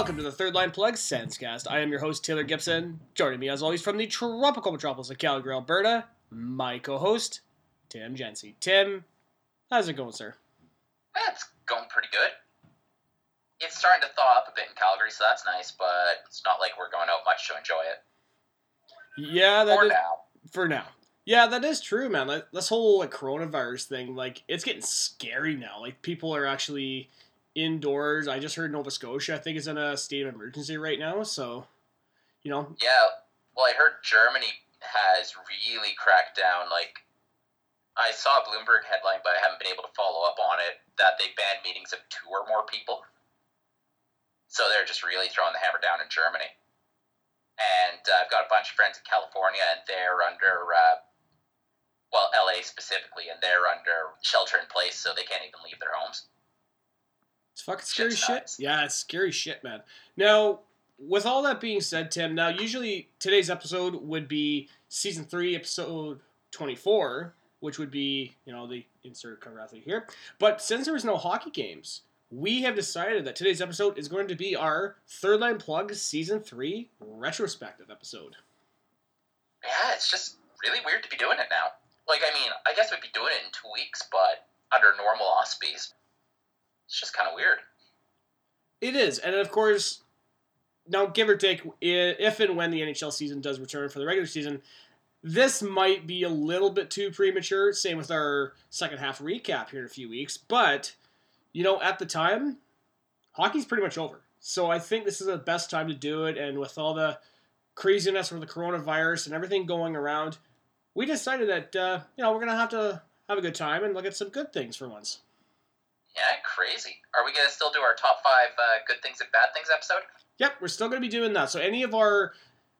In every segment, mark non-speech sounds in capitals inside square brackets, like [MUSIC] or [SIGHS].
it going, everybody? Welcome to the Third Line Plug Senscast. I am your host, Taylor Gibson. Joining me, as always, from the tropical metropolis of Calgary, Alberta, my co-host, Tim Jency. Tim, how's it going, sir? It's going pretty good. It's starting to thaw up a bit in Calgary, so that's nice, but it's not like we're going out much to enjoy it. Yeah, that For is- now. for now. Yeah, that is true, man. This whole like coronavirus thing, like it's getting scary now. Like people are actually indoors. I just heard Nova Scotia, I think, is in a state of emergency right now. So, you know, Yeah, well, I heard Germany has really cracked down. Like, I saw a Bloomberg headline, but I haven't been able to follow up on it, that they banned meetings of two or more people. So they're just really throwing the hammer down in Germany. And uh, I've got a bunch of friends in California, and they're under, uh, well, LA specifically, and they're under shelter in place, so they can't even leave their homes. It's fucking scary Shit's shit. nuts. Yeah, it's scary shit, man. Now, with all that being said, Tim, now usually today's episode would be season three, episode twenty-four, which would be you know the insert cover athlete here. But since there was no hockey games, we have decided that today's episode is going to be our third line plug season three retrospective episode. Yeah, it's just really weird to be doing it now. Like, I mean, I guess we'd be doing it in two weeks, but under normal auspices. It's just kind of weird. It is, and of course, now give or take, if and when the NHL season does return for the regular season, this might be a little bit too premature. Same with our second half recap here in a few weeks, but you know, at the time, hockey's pretty much over. So I think this is the best time to do it, and with all the craziness with the coronavirus and everything going around, we decided that uh, you know we're gonna have to have a good time and look at some good things for once. Yeah, crazy. Are we gonna still do our top five uh, good things and bad things episode? Yep, we're still going to be doing that. So any of our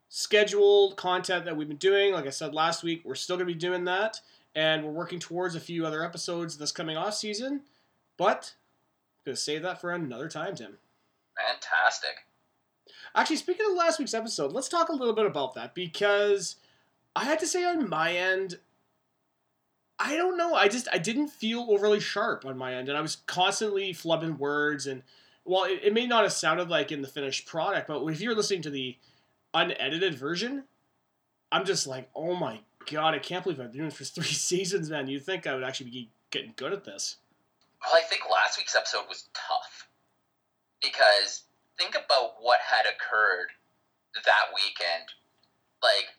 scheduled content that we've been doing, like I said last week, we're still going to be doing that, and we're working towards a few other episodes this coming off season. But I'm to save that for another time, Tim. Fantastic. Actually, speaking of last week's episode, let's talk a little bit about that because I had to say on my end, I don't know. I just I didn't feel overly sharp on my end, and I was constantly flubbing words. And well, it, it may not have sounded like in the finished product, but if you're listening to the unedited version, I'm just like, oh my god, I can't believe I've been doing this for [LAUGHS] three seasons, man. You'd think I would actually be getting good at this. Well, I think last week's episode was tough because think about what had occurred that weekend. Like,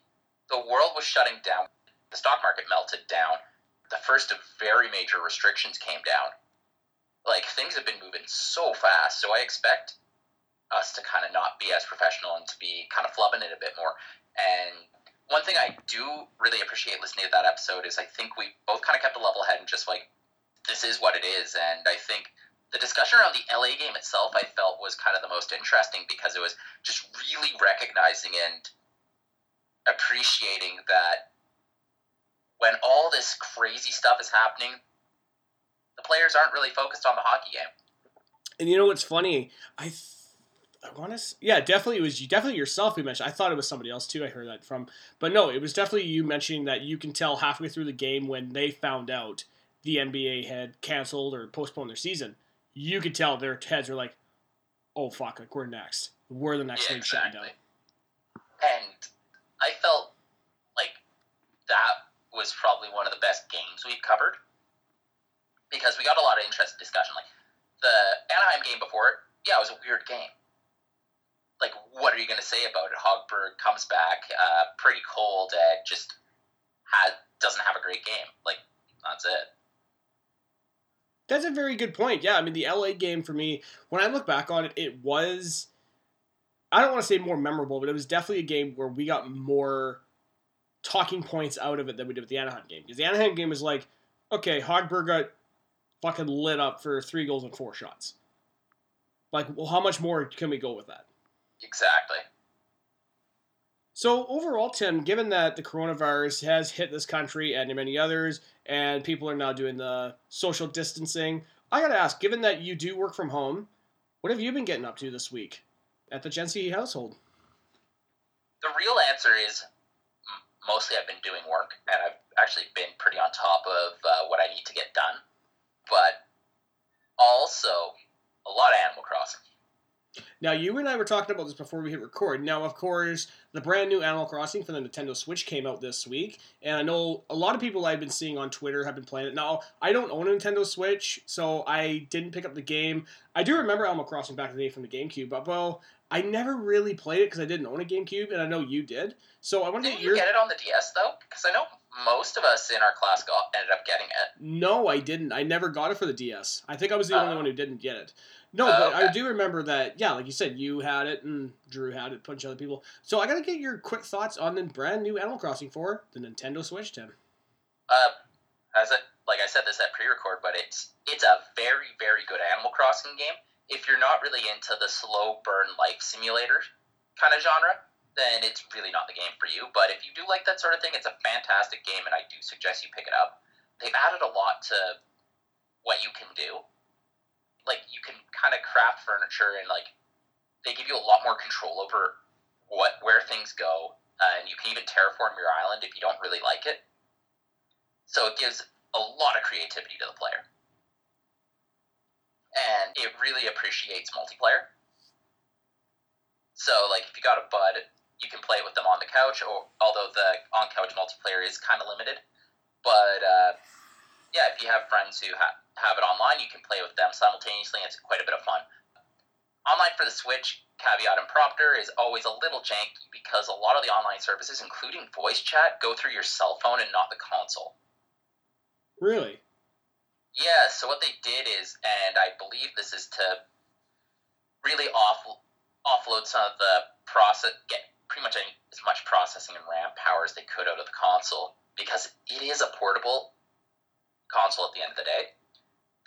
the world was shutting down, the stock market melted down, the first of very major restrictions came down. Like, things have been moving so fast, so I expect us to kind of not be as professional and to be kind of flubbing it a bit more. And one thing I do really appreciate listening to that episode is I think we both kind of kept a level head and just like, this is what it is. And I think the discussion around the LA game itself, I felt was kind of the most interesting because it was just really recognizing and appreciating that when all this crazy stuff is happening, the players aren't really focused on the hockey game. And you know what's funny? I th- I want to yeah, definitely it was you definitely yourself who mentioned. I thought it was somebody else too. I heard that from, but no, it was definitely you mentioning that you can tell halfway through the game when they found out the NBA had canceled or postponed their season. You could tell their heads were like, "Oh fuck, like we're next. We're the next Yeah, league shutting exactly. down." And I felt like that was probably one of the best games we've covered because we got a lot of interesting discussion. Like the Anaheim game before it, yeah, it was a weird game. Like, what are you going to say about it? Hogberg comes back uh, pretty cold and just had, doesn't have a great game. Like, that's it. That's a very good point. Yeah, I mean the LA game for me, when I look back on it, it was I don't want to say more memorable, but it was definitely a game where we got more talking points out of it than we did with the Anaheim game. Because the Anaheim game was like, okay, Hogberg got fucking lit up for three goals and four shots. Like, well, how much more can we go with that? Exactly. So overall, Tim, given that the coronavirus has hit this country and many others, and people are now doing the social distancing, I gotta ask, given that you do work from home, what have you been getting up to this week at the Gency household? The real answer is mostly I've been doing work, and I've actually been pretty on top of uh, what I need to get done. But also, a lot of Animal Crossing. Now, you and I were talking about this before we hit record. Now, of course, the brand new Animal Crossing for the Nintendo Switch came out this week, and I know a lot of people I've been seeing on Twitter have been playing it. Now, I don't own a Nintendo Switch, so I didn't pick up the game. I do remember Animal Crossing back in the day from the GameCube, but well, I never really played it because I didn't own a GameCube, and I know you did. So I want to get you your. get it on the DS though? Because I know most of us in our class got ended up getting it. No, I didn't. I never got it for the DS. I think I was the only Oh. one who didn't get it. No, Oh, but I do remember that. Yeah, like you said, you had it and Drew had it, a bunch of other people. So I gotta get your quick thoughts on the brand new Animal Crossing for the Nintendo Switch, Tim. Uh, as it like I said this at pre-record, but it's it's a very very good Animal Crossing game. If you're not really into the slow burn life simulator kind of genre, then it's really not the game for you. But if you do like that sort of thing, it's a fantastic game, and I do suggest you pick it up. They've added a lot to what you can do. Like you can kind of craft furniture, and like they give you a lot more control over what where things go, uh, and you can even terraform your island if you don't really like it. So it gives a lot of creativity to the player. And it really appreciates multiplayer. So, like, if you got a bud, you can play it with them on the couch, or although the on couch multiplayer is kind of limited. But, uh, yeah, if you have friends who ha- have it online, you can play with them simultaneously, and it's quite a bit of fun. Online for the Switch, caveat impromptu, is always a little janky because a lot of the online services, including voice chat, go through your cell phone and not the console. Really? Yeah, so what they did is, and I believe this is to really off, offload some of the process, get pretty much any, as much processing and RAM power as they could out of the console, because it is a portable console at the end of the day.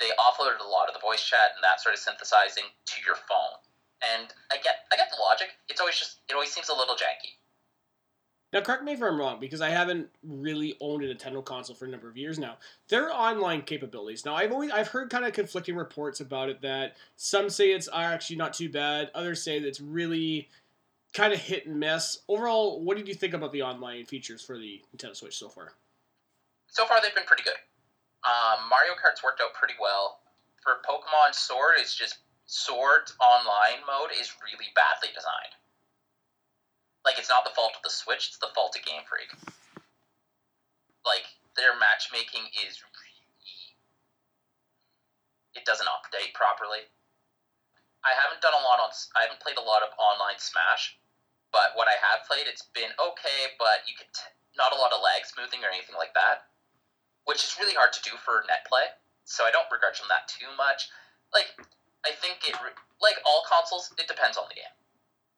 They offloaded a lot of the voice chat and that sort of synthesizing to your phone. And I get, I get the logic. It's always just, it always seems a little janky. Now, correct me if I'm wrong, because I haven't really owned a Nintendo console for a number of years now. Their online capabilities. Now, I've always I've heard kind of conflicting reports about it. That some say it's actually not too bad, others say that it's really kind of hit and miss. Overall, what did you think about the online features for the Nintendo Switch so far? so far they've been pretty good. Um, Mario Kart's worked out pretty well. For Pokemon Sword, it's just Sword online mode is really badly designed. Like it's not the fault of the Switch; it's the fault of Game Freak. Like their matchmaking is really, it doesn't update properly. I haven't done a lot on. I haven't played a lot of online Smash, but what I have played, it's been okay. But you can t- not a lot of lag smoothing or anything like that which is really hard to do for net play. So I don't begrudge them that too much. Like I think it like all consoles, it depends on the game.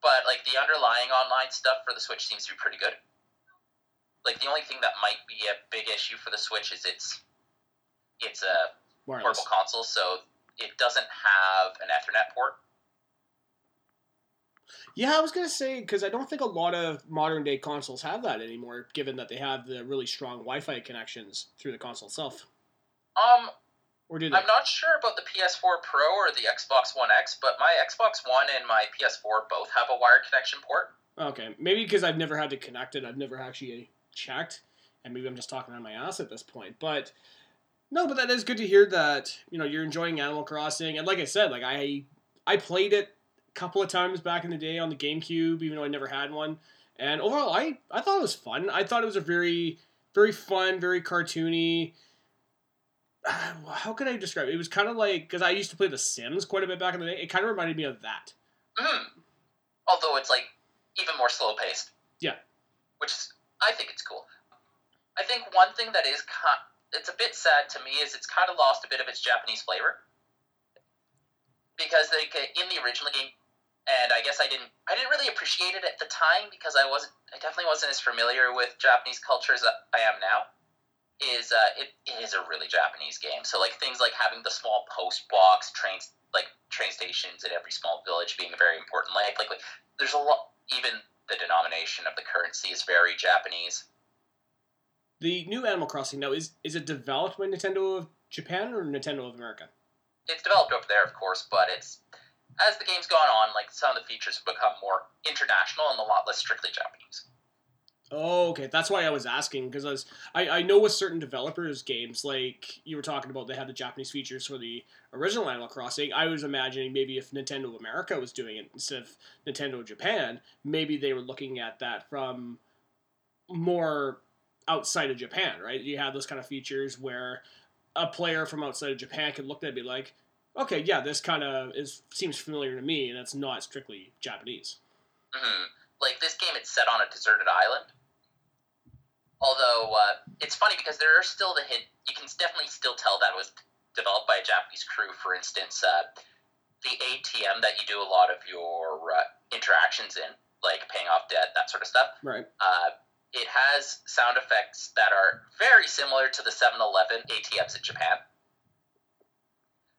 But like the underlying online stuff for the Switch seems to be pretty good. Like the only thing that might be a big issue for the Switch is it's it's a Wireless. portable console, so it doesn't have an Ethernet port. Yeah, I was gonna say because I don't think a lot of modern day consoles have that anymore, given that they have the really strong Wi-Fi connections through the console itself. Um, Or do they? I'm not sure about the PS4 Pro or the Xbox One X, but my Xbox One and my PS4 both have a wired connection port. Okay, maybe because I've never had to connect it, I've never actually checked, and maybe I'm just talking on my ass at this point. But no, but that is good to hear that you know you're enjoying Animal Crossing, and like I said, like I I played it a couple of times back in the day on the GameCube, even though I never had one, and overall I I thought it was fun. I thought it was a very very fun, very cartoony. [SIGHS] How could I describe it? It was kind of like because I used to play The Sims quite a bit back in the day. It kind of reminded me of that. Mm. Although it's like even more slow paced. Yeah. Which is, I think it's cool. I think one thing that is kind, it's a bit sad to me is it's kind of lost a bit of its Japanese flavor. Because uh, in the original game, and I guess I didn't I didn't really appreciate it at the time because I wasn't I definitely wasn't as familiar with Japanese culture as I am now. Is uh, it, it is a really Japanese game. So like things like having the small post box trains like train stations at every small village being very important. Like like, like there's a lot even the denomination of the currency is very Japanese. The new Animal Crossing now is is it developed by Nintendo of Japan or Nintendo of America? It's developed over there, of course, but it's as the game's gone on, like some of the features have become more international and a lot less strictly Japanese. Oh, okay. That's why I was asking because I was I, I know with certain developers games like you were talking about they had the Japanese features for the original Animal Crossing. I was imagining maybe if Nintendo America was doing it instead of Nintendo Japan, maybe they were looking at that from more outside of Japan, right? You have those kind of features where a player from outside of Japan could look at it and be like, okay, yeah, this kind of is seems familiar to me, and it's not strictly Japanese. hmm Like this game, it's set on a deserted island. Although uh, it's funny because there are still the hint. You can definitely still tell that it was developed by a Japanese crew. For instance, uh, the ATM that you do a lot of your uh, interactions in, like paying off debt, that sort of stuff. Right. Uh, it has sound effects that are very similar to the 7-Eleven ATMs in Japan.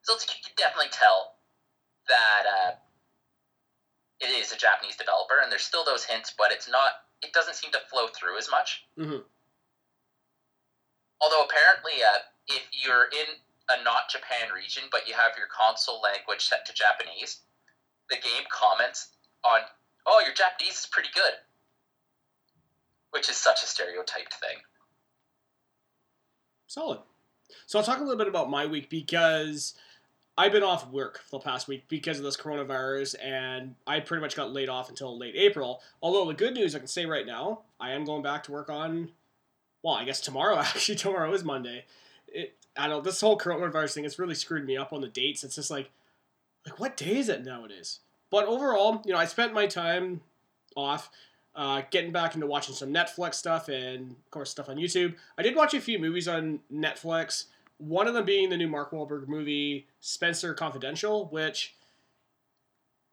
So you can definitely tell that uh, it is a Japanese developer, and there's still those hints, but it's not. It doesn't seem to flow through as much. Mhm. Although apparently, uh, if you're in a not Japan region, but you have your console language set to Japanese, the game comments on, "Oh, your Japanese is pretty good," which is such a stereotyped thing. Solid. So I'll talk a little bit about my week because I've been off work for the past week because of this coronavirus, and I pretty much got laid off until late April. Although the good news I can say right now, I am going back to work on, well, I guess tomorrow. [LAUGHS] Actually, tomorrow is Monday. It, I don't. This whole coronavirus thing has really screwed me up on the dates. It's just like, like what day is it nowadays? But overall, you know, I spent my time off. Uh, getting back into watching some Netflix stuff and, of course, stuff on YouTube. I did watch a few movies on Netflix. One of them being the new Mark Wahlberg movie, Spencer Confidential, which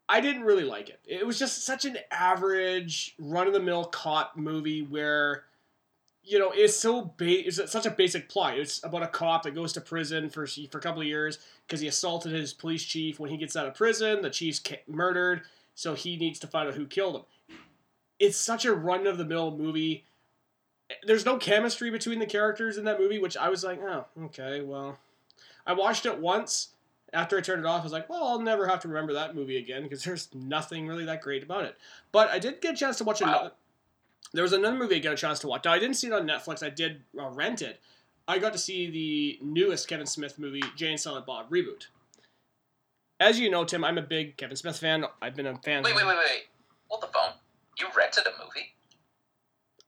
I didn't really like it. It was just such an average, run of the mill cop movie where, you know, it's so ba- it's such a basic plot. It's about a cop that goes to prison for for a couple of years because he assaulted his police chief. When he gets out of prison, the chief's murdered, so he needs to find out who killed him. It's such a run of the mill movie there's no chemistry between the characters in that movie, which I was like, oh, okay, well. I watched it once. After I turned it off, I was like, well, I'll never have to remember that movie again because there's nothing really that great about it. But I did get a chance to watch Wow. another. There was another movie I got a chance to watch. Now, I didn't see it on Netflix. I did uh, rent it. I got to see the newest Kevin Smith movie, Jay and Silent Bob reboot. As you know, Tim, I'm a big Kevin Smith fan. I've been a fan. Wait, wait, wait, wait, wait. Hold the phone. You rented a movie?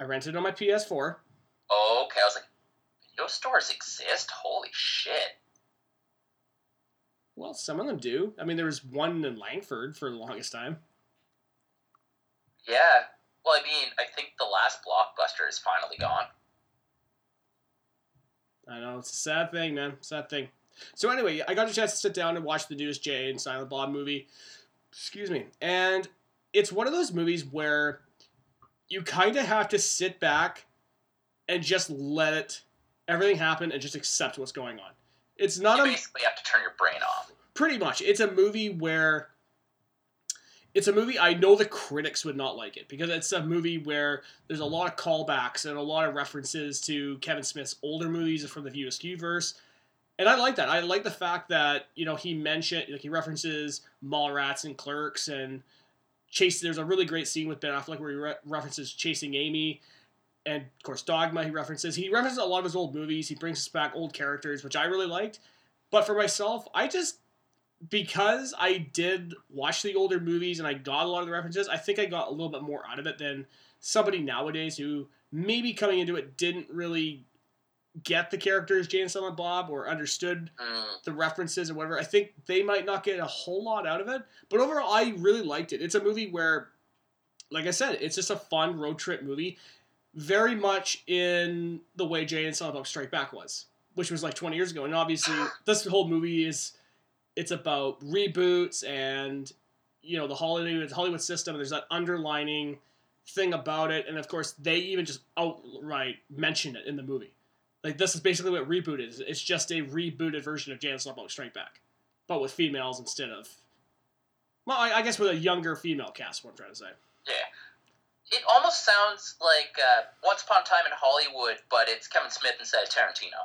I rented it on my PS4. Okay, I was like, video stores exist? Holy shit. Well, some of them do. I mean, there was one in Langford for the longest time. Yeah. Well, I mean, I think the last blockbuster is finally gone. I know it's a sad thing, man. Sad thing. So anyway, I got a chance to sit down and watch the newest Jay and Silent Bob movie. Excuse me. And it's one of those movies where you kind of have to sit back and just let it everything happen and just accept what's going on. It's not You a basically have to turn your brain off. pretty much it's a movie where it's a movie I know the critics would not like it because it's a movie where there's a lot of callbacks and a lot of references to Kevin Smith's older movies from the View Askew verse. And I like that. I like the fact that, you know, he mentioned like he references Mallrats and Clerks and Chase there's a really great scene with Ben Affleck where he re- references Chasing Amy and of course Dogma he references. He references a lot of his old movies. He brings us back old characters, which I really liked. But for myself, I just because I did watch the older movies and I got a lot of the references, I think I got a little bit more out of it than somebody nowadays who maybe coming into it didn't really get the characters Jay and Silent Bob or understood Mm, the references or whatever. I think they might not get a whole lot out of it. But overall, I really liked it. It's a movie where, like I said, it's just a fun road trip movie, very much in the way Jay and Silent Bob Strike Back was, which was like 20 years ago. And obviously, [SIGHS] this whole movie is it's about reboots and you know the Hollywood Hollywood system. There's that underlining thing about it, and of course, they even just outright mention it in the movie. Like this is basically what reboot is. It's just a rebooted version of and Silent Strike Back, but with females instead of. Well, I, I guess with a younger female cast. What I'm trying to say. yeah. It almost sounds like uh, Once Upon a Time in Hollywood, but it's Kevin Smith instead of Tarantino.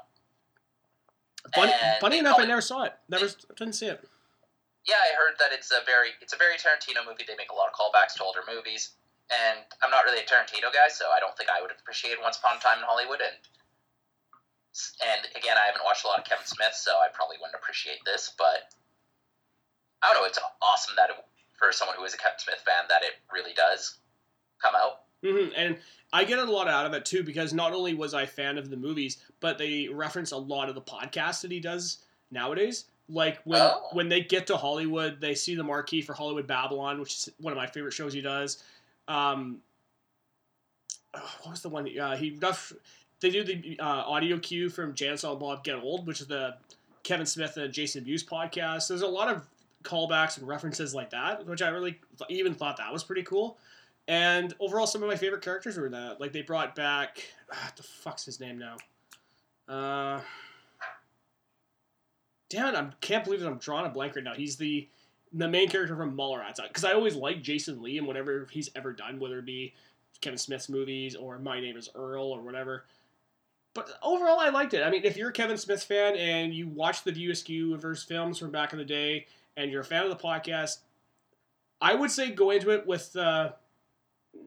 Funny, funny enough, I never saw it. Never didn't see it. Yeah, I heard that it's a very it's a very Tarantino movie. They make a lot of callbacks to older movies, and I'm not really a Tarantino guy, so I don't think I would have appreciated Once Upon a Time in Hollywood. And and again, I haven't watched a lot of Kevin Smith, so I probably wouldn't appreciate this. But I don't know. It's awesome that it, for someone who is a Kevin Smith fan, that it really does come out. Mm-hmm. And I get a lot out of it too because not only was I a fan of the movies, but they reference a lot of the podcasts that he does nowadays. Like when Oh. when they get to Hollywood, they see the marquee for Hollywood Babylon, which is one of my favorite shows he does. Um, [SIGHS] what was the one uh, he ref- They do the uh, audio cue from Janice and Bob Get Old, which is the Kevin Smith and Jason Mewes podcast. There's a lot of callbacks and references like that, which I really even thought that was pretty cool. And overall, some of my favorite characters were that. Like they brought back, ah, the fuck's his name now? Uh, damn it! I can't believe that I'm drawing a blank right now. He's the the main character from Mallrats because I always like Jason Lee and whatever he's ever done, whether it be Kevin Smith's movies or My Name Is Earl or whatever. But overall, I liked it. I mean, if you're a Kevin Smith fan and you watch the View Askew verse films from back in the day, and you're a fan of the podcast, I would say go into it with uh,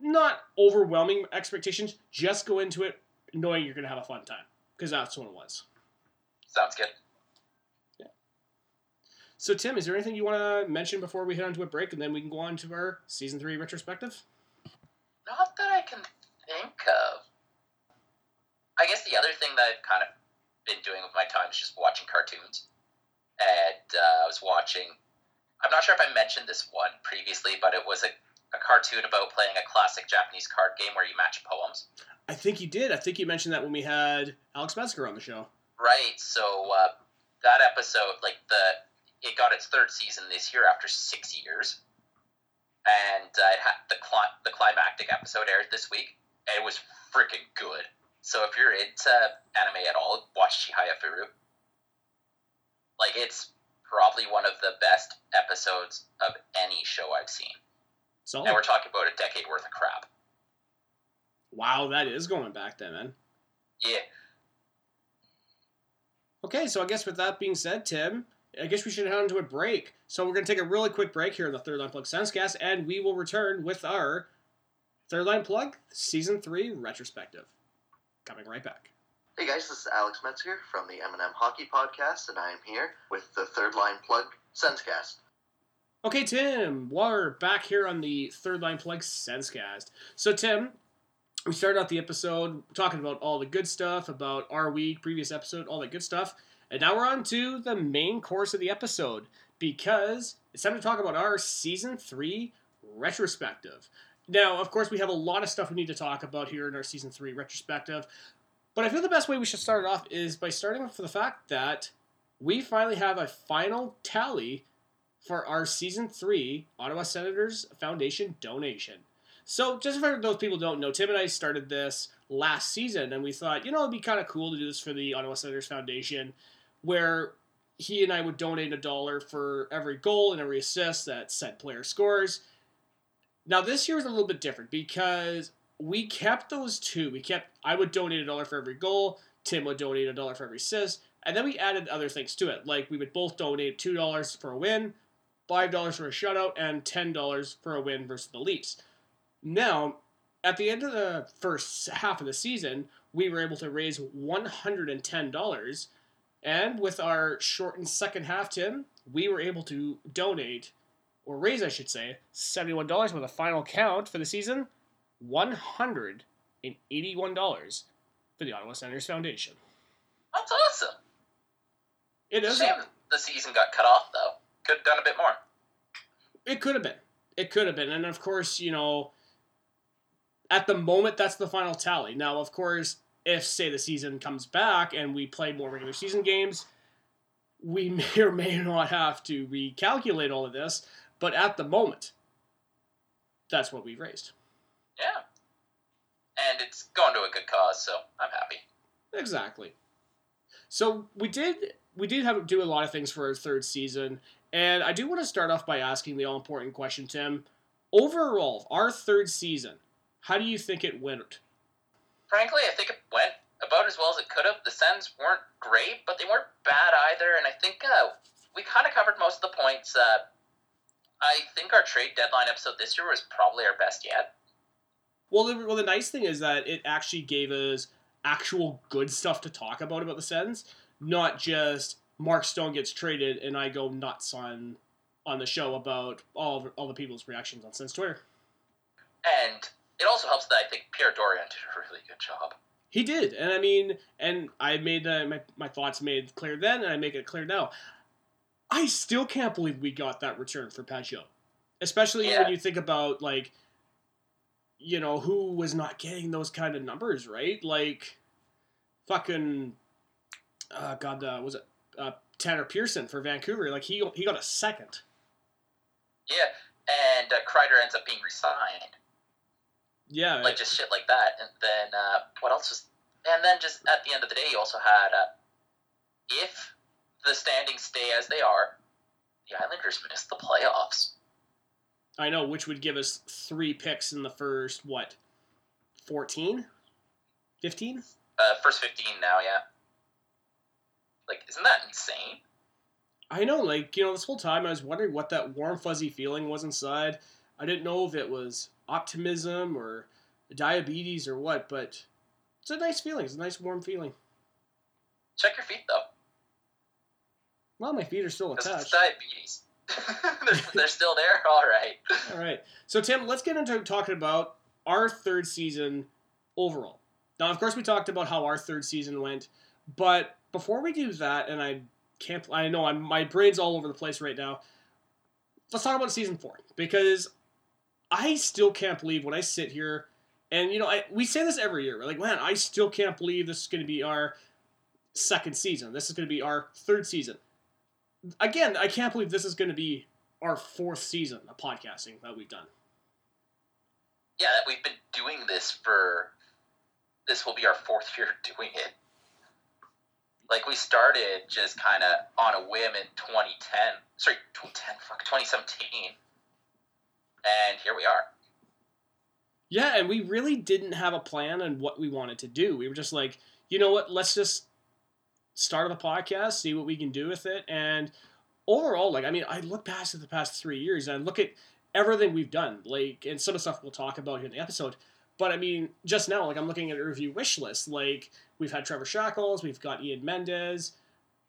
not overwhelming expectations. Just go into it knowing you're going to have a fun time because that's what it was. Sounds good. Yeah. So, Tim, is there anything you want to mention before we head on to a break, and then we can go on to our season three retrospective? Not that I can think of. I guess the other thing that I've kind of been doing with my time is just watching cartoons. And uh, I was watching. I'm not sure if I mentioned this one previously, but it was a, a cartoon about playing a classic Japanese card game where you match poems. I think you did. I think you mentioned that when we had Alex Metzger on the show. Right. So uh, that episode, like the, it got its third season this year after six years, and uh, it had the cli- the climactic episode aired this week, and it was freaking good. So if you're into anime at all, watch Chihayafuru. Like it's probably one of the best episodes of any show I've seen, So, and we're talking about a decade worth of crap. wow, that is going back then, man. Yeah. Okay, so I guess with that being said, Tim, I guess we should head on to a break. So we're going to take a really quick break here in the Third Line Plug Sensecast, and we will return with our Third Line Plug Season 3 retrospective. Coming right back. Hey guys, this is Alex Metzger from the M&M Hockey Podcast, and I am here with the Third Line Plug Sensecast. Okay, Tim, we're back here on the Third Line Plug Sensecast. So, Tim, we started out the episode talking about all the good stuff, about our week, previous episode, all that good stuff. And now we're on to the main course of the episode because it's time to talk about our season three retrospective. Now, of course, we have a lot of stuff we need to talk about here in our season three retrospective, but I feel the best way we should start off is by starting off with the fact that we finally have a final tally for our season three Ottawa Senators Foundation donation. So, just for those people don't know, Tim and I started this last season, and we thought, you know, it'd be kind of cool to do this for the Ottawa Senators Foundation, where he and I would donate a dollar for every goal and every assist that said player scores. Now, this year is a little bit different because we kept those two. We kept, I would donate a dollar for every goal, Tim would donate a dollar for every assist, and then we added other things to it. Like we would both donate $2 for a win, $5 for a shutout, and $10 for a win versus the Leafs. Now, at the end of the first half of the season, we were able to raise $110. And with our shortened second half, Tim, we were able to donate, or raise, I should say, $71 with a final count for the season $181 for the Ottawa Senators Foundation. That's awesome. It is. Shame the season got cut off though. Could have done a bit more. It could have been. It could have been. And of course, you know, at the moment, that's the final tally. Now, of course, if, say, the season comes back and we play more regular season games, we [LAUGHS] may or may not have to recalculate all of this. But at the moment, that's what we've raised. Yeah. And it's going to a good cause, so I'm happy. Exactly. So we did we did have do a lot of things for our third season, and I do want to start off by asking the all important question, Tim. Overall, our third season, how do you think it went? Frankly, I think it went about as well as it could have. The sends weren't great, but they weren't bad either, and I think uh, we kind of covered most of the points. Uh, I think our trade deadline episode this year was probably our best yet. Well, the, well, the nice thing is that it actually gave us actual good stuff to talk about about the Sens, not just Mark Stone gets traded and I go nuts on on the show about all all the people's reactions on Sens Twitter. And it also helps that I think Pierre Dorion did a really good job. He did, and I mean, and I made uh, my my thoughts made clear then, and I make it clear now. I still can't believe we got that return for Pageau, especially Yeah. when you think about like, you know, who was not getting those kind of numbers, right? Like, fucking, uh, God, uh, was it uh, Tanner Pearson for Vancouver? Like he he got a second. Yeah, and uh, Kreider ends up being resigned. Yeah, like just shit like that. And then uh, what else was? And then just at the end of the day, you also had uh, if the standings stay as they are, the Islanders miss the playoffs. I know, which would give us three picks in the first what, 14? 15? Uh, first fifteen now, yeah. Like, isn't that insane? I know, like, you know, this whole time I was wondering what that warm, fuzzy feeling was inside. I didn't know if it was optimism or diabetes or what, but it's a nice feeling. It's a nice, warm feeling. Check your feet though, Well, my feet are still attached. diabetes. [LAUGHS] they're, they're still there. [LAUGHS] All right. All right. So, Tim, let's get into talking about our third season overall. Now, of course, we talked about how our third season went, but before we do that, and I can't, I know I'm, my brain's all over the place right now. Let's talk about season four because I still can't believe when I sit here, and you know, I, we say this every year. We're like, man, I still can't believe this is going to be our second season. This is going to be our third season. Again, I can't believe this is going to be our fourth season of podcasting that we've done. Yeah, we've been doing this for. This will be our fourth [LAUGHS] year doing it. Like we started just kind of on a whim in 2010. Sorry, 2010. Fuck, 2017. And here we are. Yeah, and we really didn't have a plan on what we wanted to do. We were just like, you know what, let's just start of the podcast, see what we can do with it. And overall, like, I mean, I look past at the past three years and I look at everything we've done, like, and some of the stuff we'll talk about here in the episode. But I mean, just now, like, I'm looking at a review wish list. Like, we've had Trevor Shackles, we've got Ian Mendes,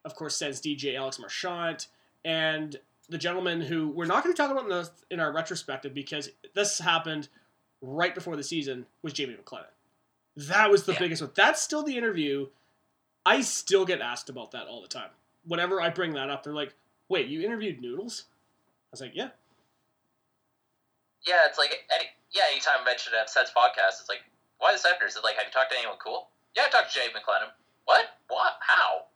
of course, Sens DJ Alex Marchant, and the gentleman who we're not going to talk about in, the, in our retrospective because this happened right before the season was Jamie McLennan. That was the Yeah. biggest one. That's still the interview. I still get asked about that all the time. Whenever I bring that up, they're like, "Wait, you interviewed Noodles?" I was like, "Yeah." Yeah, it's like any yeah. Anytime I mention a Sens podcast, it's like, why the Senators? It's like, have you talked to anyone cool? Yeah, I talked to Jay McLennan. What? What? How?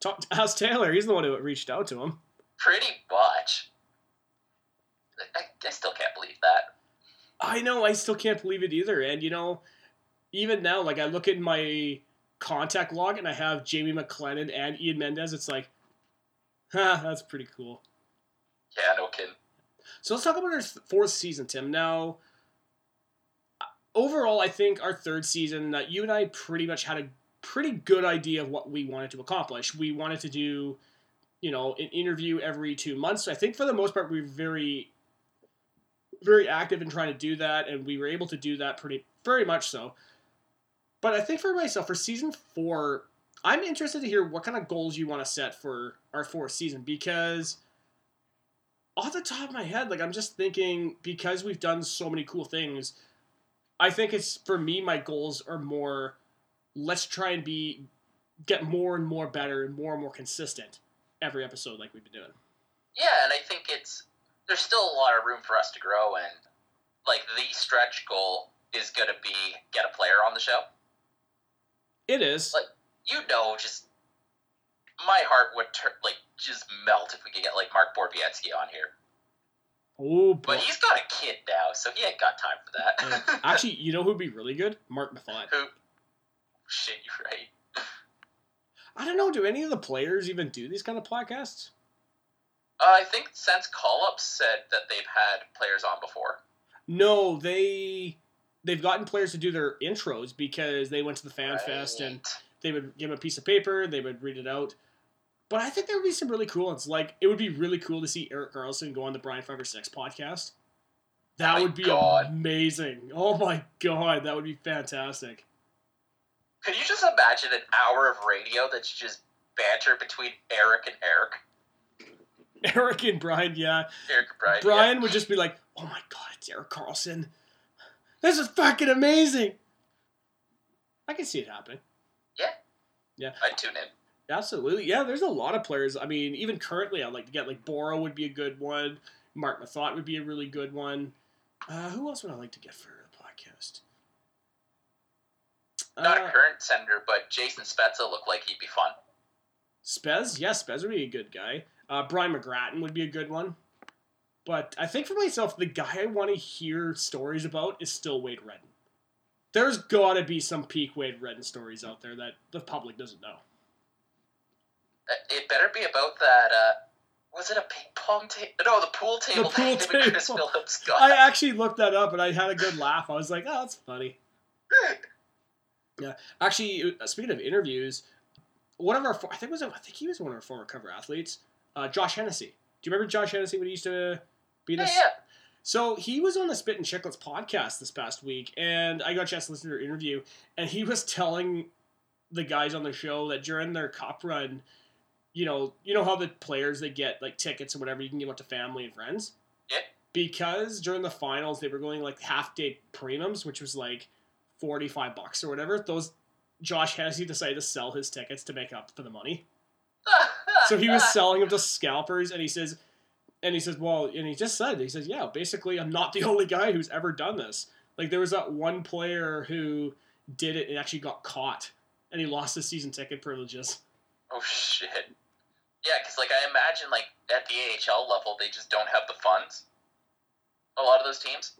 Talk to [LAUGHS] ask Taylor. He's the one who reached out to him. Pretty much. I, I still can't believe that. I know. I still can't believe it either. And you know, even now, like I look at my contact log and I have Jamie McLennan and Ian Mendes. It's like, [LAUGHS] ha, that's pretty cool. Yeah, no kidding. So let's talk about our fourth season, Tim. Now, overall, I think our third season, uh, you and I pretty much had a pretty good idea of what we wanted to accomplish. We wanted to do, you know, an interview every two months. I think for the most part, we were very, very active in trying to do that, and we were able to do that pretty, very much so. But I think for myself, for season four, I'm interested to hear what kind of goals you want to set for our fourth season because off the top of my head, like I'm just thinking because we've done so many cool things, I think it's for me my goals are more let's try and be get more and more better and more and more consistent every episode like we've been doing. Yeah, and I think it's there's still a lot of room for us to grow, and like the stretch goal is going to be get a player on the show. It is. Like- You know, just my heart would tur- like just melt if we could get like Mark Borowiecki on here. Oh boy. But he's got a kid now, so he ain't got time for that. [LAUGHS] Actually, you know who'd be really good? Mark Methot. who? Shit, you're right. I don't know, do any of the players even do these kind of podcasts? Uh, I think since call up said that they've had players on before. No, they they've gotten players to do their intros because they went to the fan fest and they would give them a piece of paper, they would read it out. But I think there would be some really cool ones. Like it would be really cool to see Erik Karlsson go on the Brian Five or Six podcast. That would be God. amazing. Oh my god, that would be fantastic. Could you just imagine an hour of radio that's just banter between Eric and Eric? [LAUGHS] Eric and Brian, yeah. Eric and Brian. Brian would just be like, "Oh my god, it's Erik Karlsson. This is fucking amazing." I can see it happening. Yeah. Yeah. I'd tune in. Absolutely, yeah. There's a lot of players. I mean, even currently, I'd like to get like Boro would be a good one. Mark Methot would be a really good one. Uh, who else would I like to get for the podcast? Not Uh, a current senator, but Jason Spezza looked like he'd be fun. Spez, yeah, Spez would be a good guy. Uh, Brian McGrattan would be a good one. But I think for myself, the guy I want to hear stories about is still Wade Redden. There's got to be some peak Wade Redden stories out there that the public doesn't know. Uh, It better be about that. Uh, was it a ping pong table? No, the pool table. The pool that him Chris table. Phillips [LAUGHS] got. I actually looked that up and I had a good laugh. I was like, oh, that's funny. [LAUGHS] Yeah. Actually, uh, speaking of interviews, one of our, I think it was, I think he was one of our former cover athletes, uh, Josh Hennessy. Do you remember Josh Hennessy when he used to yeah, yeah. So he was on the Spit and Chicklets podcast this past week, and I got a chance to listen to their interview, and he was telling the guys on the show that during their cup run, you know, you know how the players they get like tickets or whatever you can give out to family and friends. Yeah. Because during the finals they were going like half day premiums, which was like forty five bucks or whatever. Those Josh Hennessy decided to sell his tickets to make up for the money. [LAUGHS] So he was selling them to scalpers, and he says, and he says, well, and he just said, he says, yeah, basically, I'm not the [LAUGHS] only guy who's ever done this. Like there was that one player who did it and actually got caught, and he lost his season ticket privileges. Oh shit. Yeah, because like I imagine like at the AHL level they just don't have the funds. A lot of those teams.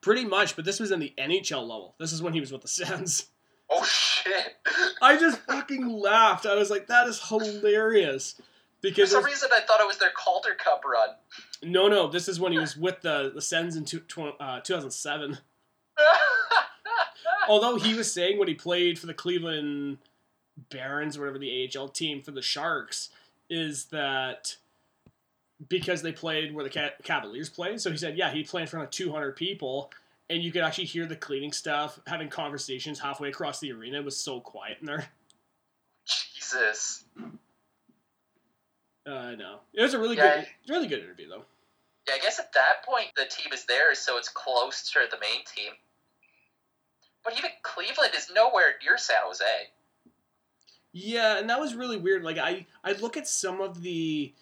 Pretty much, but this was in the NHL level. This is when he was with the Sens. Oh shit. I just fucking laughed. I was like, that is hilarious. For Because some reason I thought it was their Calder Cup run. no, no, this is when he was with the the Sens in two, tw- uh, 2007. [LAUGHS] Although he was saying when he played for the Cleveland Barons, or whatever the AHL team for the Sharks, is that because they played where the Cavaliers played. So he said, yeah, he played in front of 200 people, and you could actually hear the cleaning stuff having conversations halfway across the arena. It was so quiet in there. Jesus. Uh, no, it was a really Yeah. good, really good interview though. Yeah, I guess at that point the team is there, so it's close to the main team. But even Cleveland is nowhere near San Jose. Yeah, and that was really weird. Like I, I look at some of the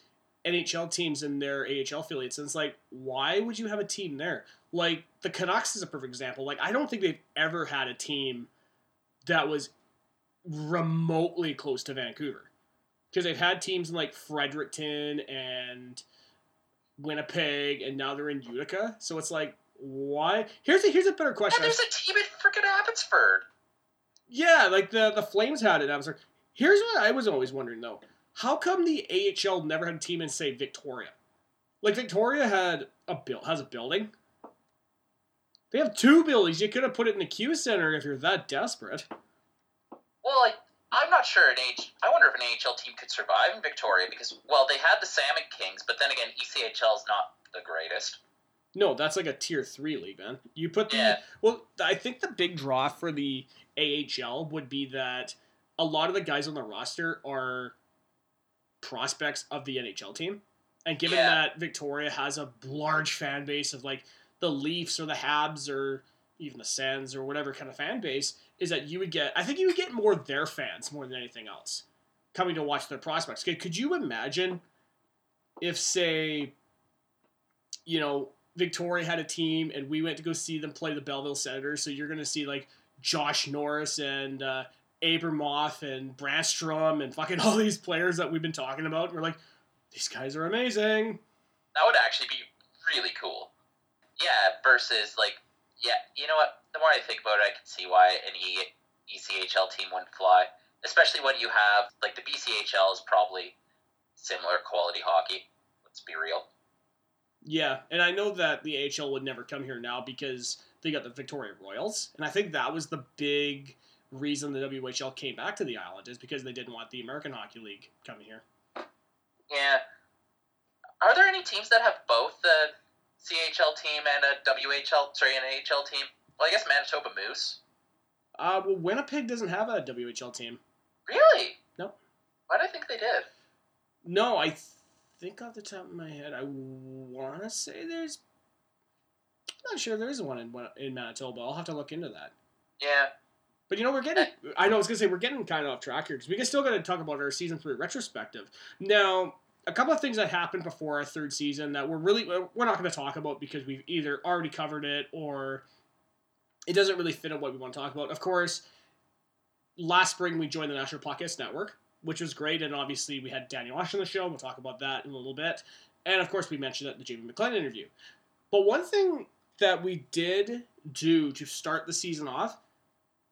NHL teams and their AHL affiliates, and it's like, why would you have a team there? Like the Canucks is a perfect example. Like I don't think they've ever had a team that was remotely close to Vancouver because they've had teams in like Fredericton and Winnipeg, and now they're in Utica. So it's like, why? Here's a here's a better question. And there's a team in freaking Abbotsford. Yeah, like the the Flames had it. I was like, here's what I was always wondering though: how come the AHL never had a team in say Victoria? Like Victoria had a build has a building. They have two buildings. You could have put it in the Q Center if you're that desperate. Well, like I'm not sure an H. I wonder if an AHL team could survive in Victoria because well, they had the Salmon Kings, but then again, ECHL is not the greatest. No, that's like a tier three league, man. You put the Yeah. well. I think the big draw for the AHL would be that a lot of the guys on the roster are prospects of the NHL team, and given Yeah. that Victoria has a large fan base of like the Leafs or the Habs or even the Sens or whatever kind of fan base, is that you would get. I think you would get more their fans more than anything else coming to watch their prospects. Could you imagine if, say, you know, Victoria had a team and we went to go see them play the Belleville Senators. So you're going to see like Josh Norris and uh, Abramov and Brannstrom and fucking [LAUGHS] all these players that we've been talking about. We're like, these guys are amazing. That would actually be really cool. Yeah, versus like, yeah, you know what? The more I think about it, I can see why an e- ECHL team wouldn't fly. Especially when you have like the BCHL is probably similar quality hockey. Let's be real. Yeah, and I know that the AHL would never come here now because they got the Victoria Royals, and I think that was the big reason the WHL came back to the island is because they didn't want the American Hockey League coming here. Yeah. Are there any teams that have both the CHL team and a WHL, sorry, an AHL team? Well, I guess Manitoba Moose. Uh, well, Winnipeg doesn't have a WHL team. Really? No. Why did I think they did? No, I th- think off the top of my head, I want to say there's. I'm not sure there is one in in Manitoba. I'll have to look into that. Yeah. But you know, we're getting. I know I was gonna say we're getting kind of off track here because we can still got to talk about our season three retrospective. Now, a couple of things that happened before our third season that we're really we're not going to talk about because we've either already covered it or it doesn't really fit in what we want to talk about. Of course, last spring we joined the National Podcast Network, which was great, and obviously we had Daniel Esch on the show. We'll talk about that in a little bit, and of course we mentioned that the Jamie McLennan interview. But one thing that we did do to start the season off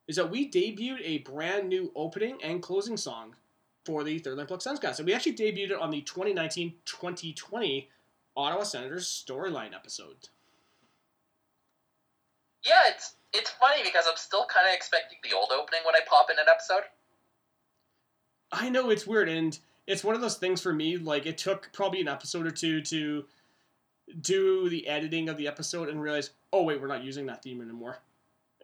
is that we debuted a brand new opening and closing song for the Third Line Plug Senscast. And we actually debuted it on the 2019-2020 Ottawa Senators storyline episode. Yeah, it's it's funny because I'm still kind of expecting the old opening when I pop in an episode. I know it's weird, and it's one of those things for me. Like it took probably an episode or two to do the editing of the episode and realize, oh wait, we're not using that theme anymore,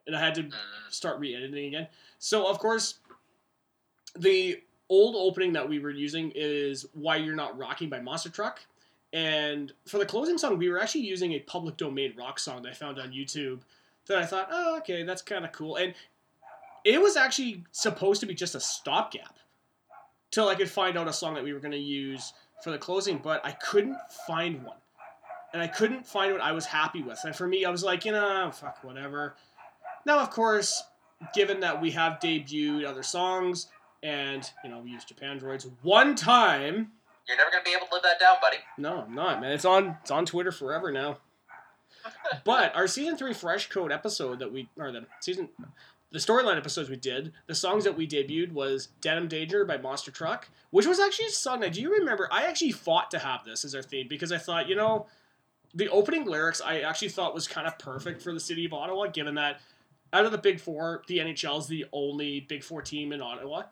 and I had to Mm. start re-editing again. So of course, the old opening that we were using is "Why You're Not Rocking" by Monster Truck, and for the closing song, we were actually using a public domain rock song that I found on YouTube. That I thought, oh, okay, that's kind of cool, and it was actually supposed to be just a stopgap till I could find out a song that we were going to use for the closing, but I couldn't find one. And I couldn't find what I was happy with. And for me, I was like, you know, fuck, whatever. Now, of course, given that we have debuted other songs and, you know, we used Japandroids one time. You're never gonna be able to live that down, buddy. No, I'm not, man. It's on it's on Twitter forever now. [LAUGHS] But our season three fresh code episode that we or the season the storyline episodes we did, the songs that we debuted was Denim Danger by Monster Truck, which was actually a song that do you remember I actually fought to have this as our theme because I thought, you know, the opening lyrics I actually thought was kind of perfect for the city of Ottawa, given that out of the big four, the NHL is the only big four team in Ottawa.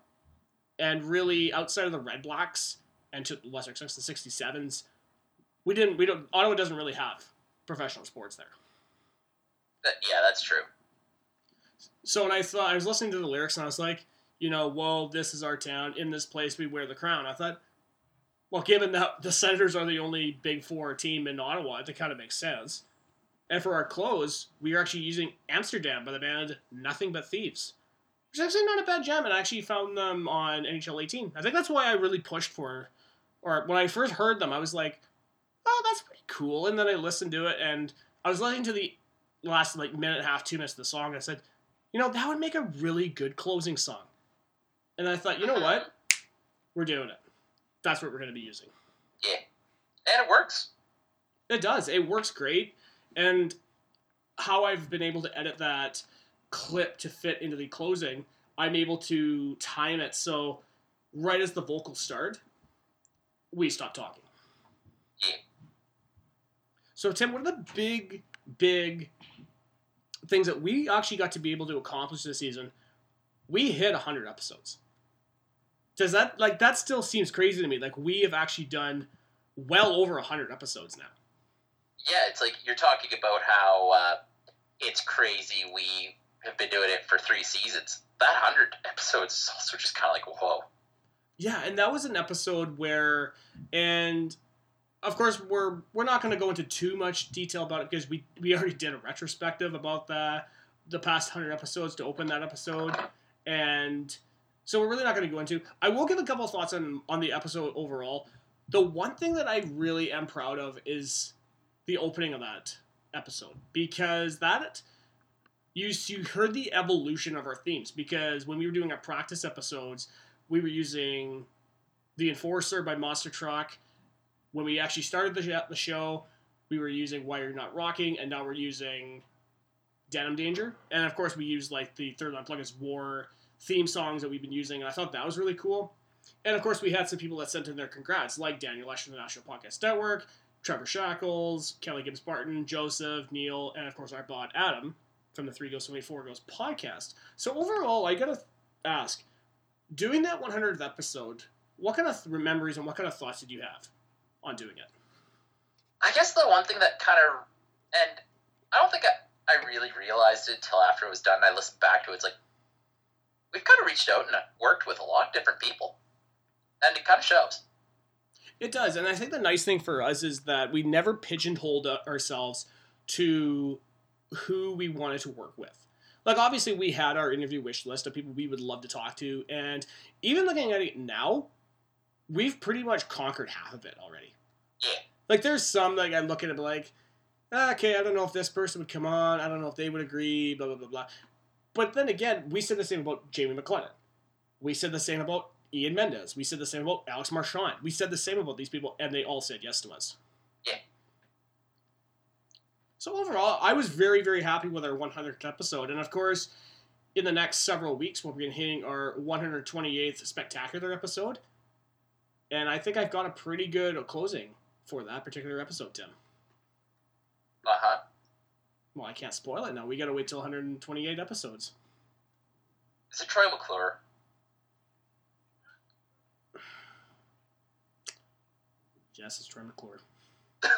And really outside of the Redblacks and to lesser extent the sixty sevens, we didn't we don't Ottawa doesn't really have professional sports there. Yeah, that's true. So when I thought I was listening to the lyrics and I was like, you know, well, this is our town. In this place, we wear the crown. I thought, well, given that the Senators are the only Big Four team in Ottawa, that kind of makes sense. And for our clothes, we are actually using Amsterdam by the band Nothing But Thieves. Which is actually not a bad jam, and I actually found them on NHL 18. I think that's why I really pushed for, or when I first heard them, I was like, oh, that's pretty cool. And then I listened to it, and I was listening to the last like minute and a half, two minutes of the song, and I said, you know, that would make a really good closing song. And I thought, you know what? Uh-huh. We're doing it. That's what we're going to be using. Yeah. And it works. It does. It works great. And how I've been able to edit that clip to fit into the closing, I'm able to time it so right as the vocals start, we stop talking. So, Tim, what are the big, big things that we actually got to be able to accomplish this season? We hit 100 episodes. Does that, like, that still seems crazy to me. Like, we have actually done well over 100 episodes now. Yeah, it's like you're talking about how uh, it's crazy we have been doing it for three seasons. That 100 episodes is also just kind of like, whoa. Yeah, and that was an episode where, and of course we're we're not going to go into too much detail about it because we we already did a retrospective about the the past hundred episodes to open that episode, and so we're really not going to go into. I will give a couple thoughts on on the episode overall. The one thing that I really am proud of is the opening of that episode because that you you heard the evolution of our themes because when we were doing our practice episodes we were using the enforcer by monster truck. When we actually started the, the show we were using why you're not rocking and now we're using denim danger. And of course we used like the third line war theme songs that we've been using and i thought that was really cool. And of course we had some people that sent in their congrats like daniel Esch from the national podcast network trevor shackles kelly gibbs barton joseph neil and of course our bot adam from the three goes many four goes podcast so overall i gotta ask doing that 100th episode, what kind of th- memories and what kind of thoughts did you have on doing it? I guess the one thing that kind of, and I don't think I, I really realized it until after it was done. I listened back to it. It's like we've kind of reached out and worked with a lot of different people, and it kind of shows. It does, and I think the nice thing for us is that we never pigeonholed uh, ourselves to who we wanted to work with. Like obviously, we had our interview wish list of people we would love to talk to, and even looking at it now, we've pretty much conquered half of it already. Yeah. Like there's some like I look at it like, ah, okay, I don't know if this person would come on. I don't know if they would agree. Blah blah blah blah. But then again, we said the same about Jamie McLennan. We said the same about Ian Mendes. We said the same about Alex Marchand. We said the same about these people, and they all said yes to us. So overall, I was very, very happy with our 100th episode, and of course, in the next several weeks, we'll be hitting our 128th spectacular episode, and I think I've got a pretty good closing for that particular episode, Tim. Uh huh. Well, I can't spoil it now. We gotta wait till 128 episodes. Is it Troy McClure? Yes, it's Troy McClure. [LAUGHS]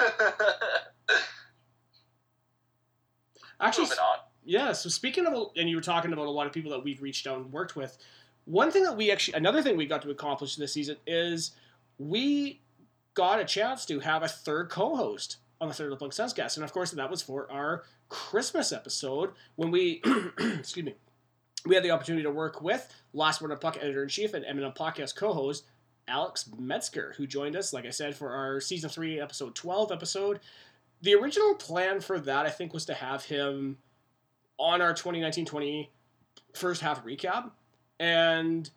Actually, yeah. So speaking of, and you were talking about a lot of people that we've reached out and worked with. One thing that we actually, another thing we got to accomplish this season is we got a chance to have a third co-host on the Third Plug Senscast, and of course that was for our Christmas episode when we, [CLEARS THROAT] excuse me, we had the opportunity to work with Last Word on Puck editor in chief and Eminem podcast co-host Alex Metzger, who joined us, like I said, for our season three, episode twelve episode. The original plan for that, I think, was to have him on our 2019-20 first half recap, and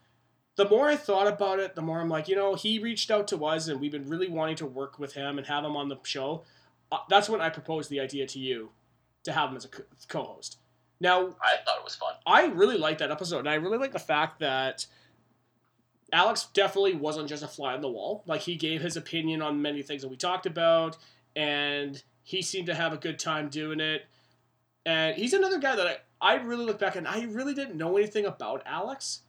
the more I thought about it, the more I'm like, you know, he reached out to us, and we've been really wanting to work with him and have him on the show. Uh, that's when I proposed the idea to you to have him as a co- co-host. Now, I thought it was fun. I really like that episode, and I really like the fact that Alex definitely wasn't just a fly on the wall. Like he gave his opinion on many things that we talked about, and he seemed to have a good time doing it. And he's another guy that I, I really look back and I really didn't know anything about Alex.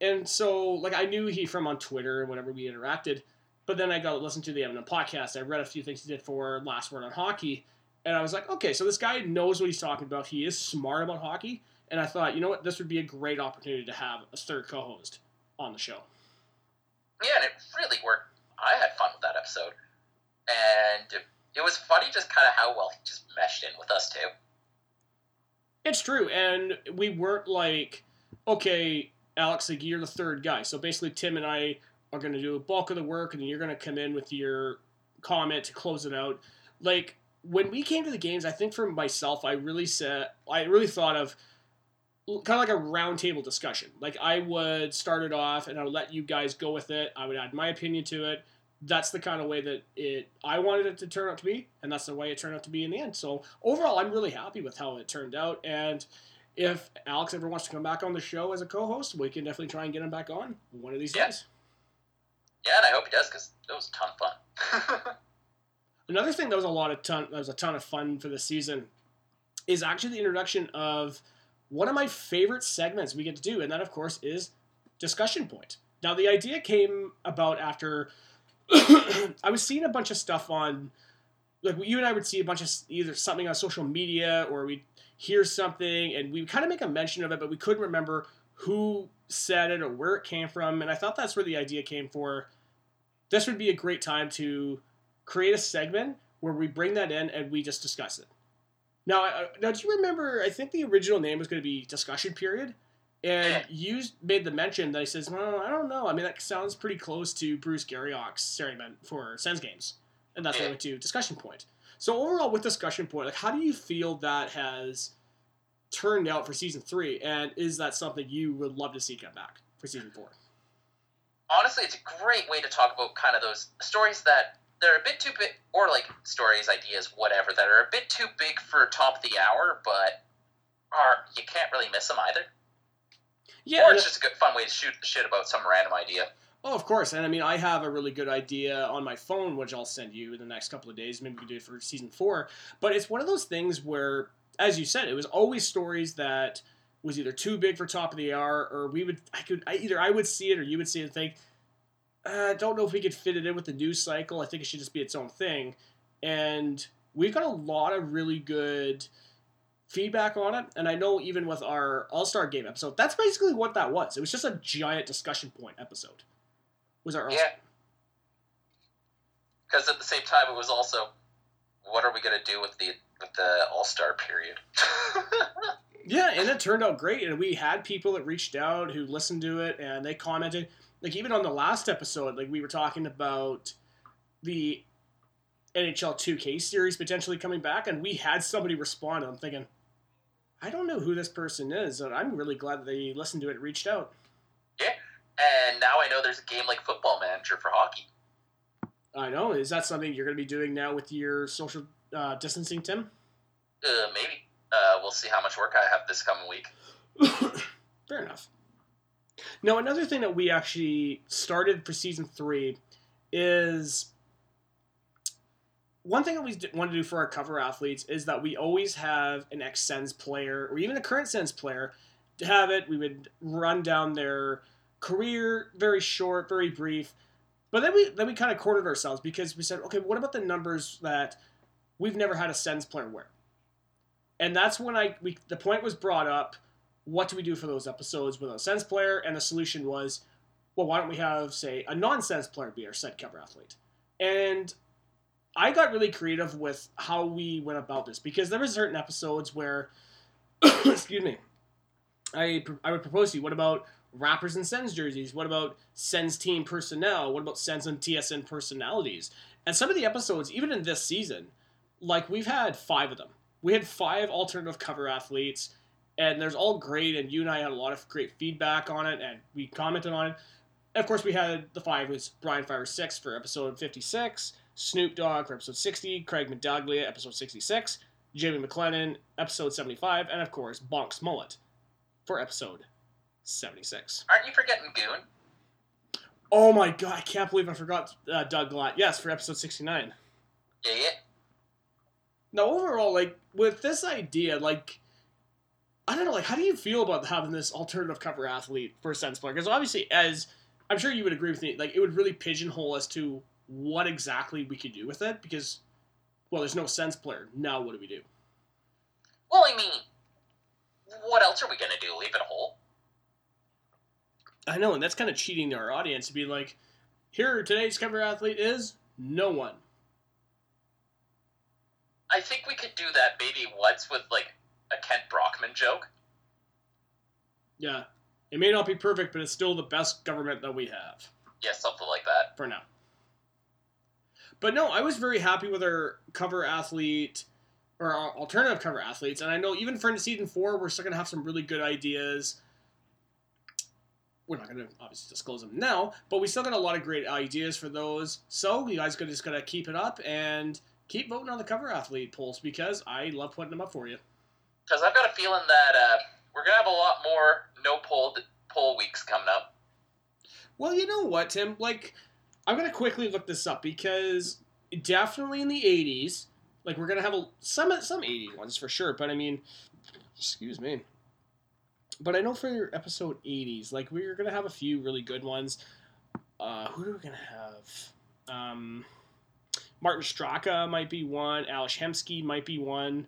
And so like I knew he from on Twitter and whenever we interacted, but then I got to listen to the Eminem podcast. I read a few things he did for Last Word on Hockey, and I was like, okay, so this guy knows what he's talking about. He is smart about hockey, and I thought, you know what, this would be a great opportunity to have a third co-host on the show. Yeah, and it really worked. I had fun with that episode, and it was funny just kind of how well he just meshed in with us too. It's true, and we weren't like, okay, Alex, like you're the third guy. So basically, Tim and I are going to do a bulk of the work, and then you're going to come in with your comment to close it out. Like when we came to the games, I think for myself, I really said, I really thought of kind of like a roundtable discussion. Like I would start it off, and I would let you guys go with it. I would add my opinion to it. That's the kind of way that it I wanted it to turn out to be, and that's the way it turned out to be in the end. So overall, I'm really happy with how it turned out, and if Alex ever wants to come back on the show as a co-host, we can definitely try and get him back on one of these Yeah. days. Yeah, and I hope he does because it was a ton of fun. [LAUGHS] Another thing that was a lot of ton that was a ton of fun for the season is actually the introduction of one of my favorite segments we get to do, and that of course is discussion point. Now the idea came about after [COUGHS] I was seeing a bunch of stuff on like you and I would see a bunch of either something on social media or we'd hear something and we kind of make a mention of it, but we couldn't remember who said it or where it came from. And I thought that's where the idea came for. This would be a great time to create a segment where we bring that in and we just discuss it. Now, uh, now, do you remember? I think the original name was going to be discussion period, and you made the mention that he says, "Well, I don't know. I mean, that sounds pretty close to Bruce Garrioch's segment for Sens games, and that's why I went to discussion point." So overall, with discussion point, like, how do you feel that has turned out for season three, and is that something you would love to see come back for season four? Honestly, it's a great way to talk about kind of those stories that they're a bit too big, or like stories, ideas, whatever, that are a bit too big for top of the hour, but are you can't really miss them either. Yeah, or it's just a good, fun way to shoot shit about some random idea. Oh, of course. And I mean, I have a really good idea on my phone, which I'll send you in the next couple of days. Maybe we can do it for season four. But it's one of those things where, as you said, it was always stories that was either too big for top of the hour, or we would, I could, I, either I would see it or you would see it and think, uh, I don't know if we could fit it in with the news cycle. I think it should just be its own thing. and we've got a lot of really good feedback on it. And I know even with our All Star Game episode, that's basically what that was. It was just a giant discussion point episode. Was our All- Yeah. Because at the same time, it was also, what are we gonna do with the with the All Star period? [LAUGHS] Yeah, and it turned out great. And we had people that reached out who listened to it and they commented. Like even on the last episode, like we were talking about the NHL 2K series potentially coming back, and we had somebody respond. And I'm thinking, I don't know who this person is, and I'm really glad that they listened to it and reached out. Yeah, and now I know there's a game like Football Manager for hockey. I know. Is that something you're going to be doing now with your social uh, distancing, Tim? Uh, maybe. Uh, we'll see how much work I have this coming week. [COUGHS] Fair enough. Now, another thing that we actually started for season three is one thing that we want to do for our cover athletes is that we always have an ex Sens player or even a current Sens player to have it. We would run down their career, very short, very brief. But then we then we kind of cornered ourselves because we said, okay, what about the numbers that we've never had a Sens player wear? And that's when I we the point was brought up what do we do for those episodes with a Sens player? And the solution was, well, why don't we have, say, a non-Sens player be our set cover athlete? And I got really creative with how we went about this because there were certain episodes where, [COUGHS] excuse me, I I would propose to you, what about rappers and Sens jerseys? What about Sens team personnel? What about Sens and TSN personalities? And some of the episodes, even in this season, like we've had five of them. We had five alternative cover athletes and there's all great and you and i had a lot of great feedback on it and we commented on it and of course we had the five was brian fiver six for episode 56 snoop dogg for episode 60 craig medaglia episode 66 jamie mclennan episode 75 and of course bonks mullet for episode 76 Aren't you forgetting Goon? oh my god i can't believe i forgot uh, doug glatt yes for episode 69 Yeah, yeah. Now, overall, like with this idea, like I don't know, like how do you feel about having this alternative cover athlete for Sens player? Because obviously, as I'm sure you would agree with me, like it would really pigeonhole us to what exactly we could do with it. Because, well, there's no Sens player. Now, what do we do? Well, I mean, what else are we gonna do? Leave it whole? I know, and that's kind of cheating our audience to be like, here today's cover athlete is no one. I think we could do that maybe once with like a Kent Brockman joke. Yeah, it may not be perfect, but it's still the best government that we have. Yeah, something like that. for now. But no, I was very happy with our cover athlete or our alternative cover athletes, and I know even for season four, we're still gonna have some really good ideas. We're not gonna obviously disclose them now, but we still got a lot of great ideas for those. So you guys just gotta keep it up and keep voting on the cover athlete polls because I love putting them up for you. Because I've got a feeling that uh, we're gonna have a lot more no poll poll weeks coming up. Well, you know what, Tim? Like, I'm gonna quickly look this up because definitely in the '80s, like we're gonna have a, some some '80s ones for sure. But I mean, excuse me. But I know for episode '80s, like we're gonna have a few really good ones. Uh, who are we gonna have? Um, Martin Straka might be one. Alex Hemsky might be one.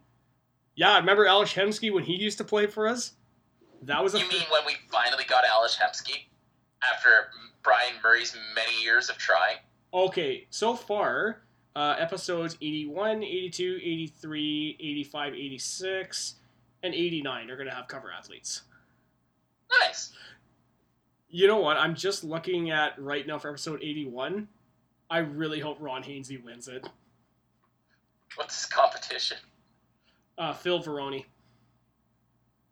Yeah, remember Alex Hemsky when he used to play for us? That was a You mean when we finally got Alex Hemsky after Brian Murray's many years of trying? Okay, so far, uh, episodes 81, 82, 83, 85, 86, and 89 are going to have cover athletes. Nice. You know what? I'm just looking at right now for episode 81. I really hope Ron Hainsey wins it. What's this competition? Uh, Phil Varone.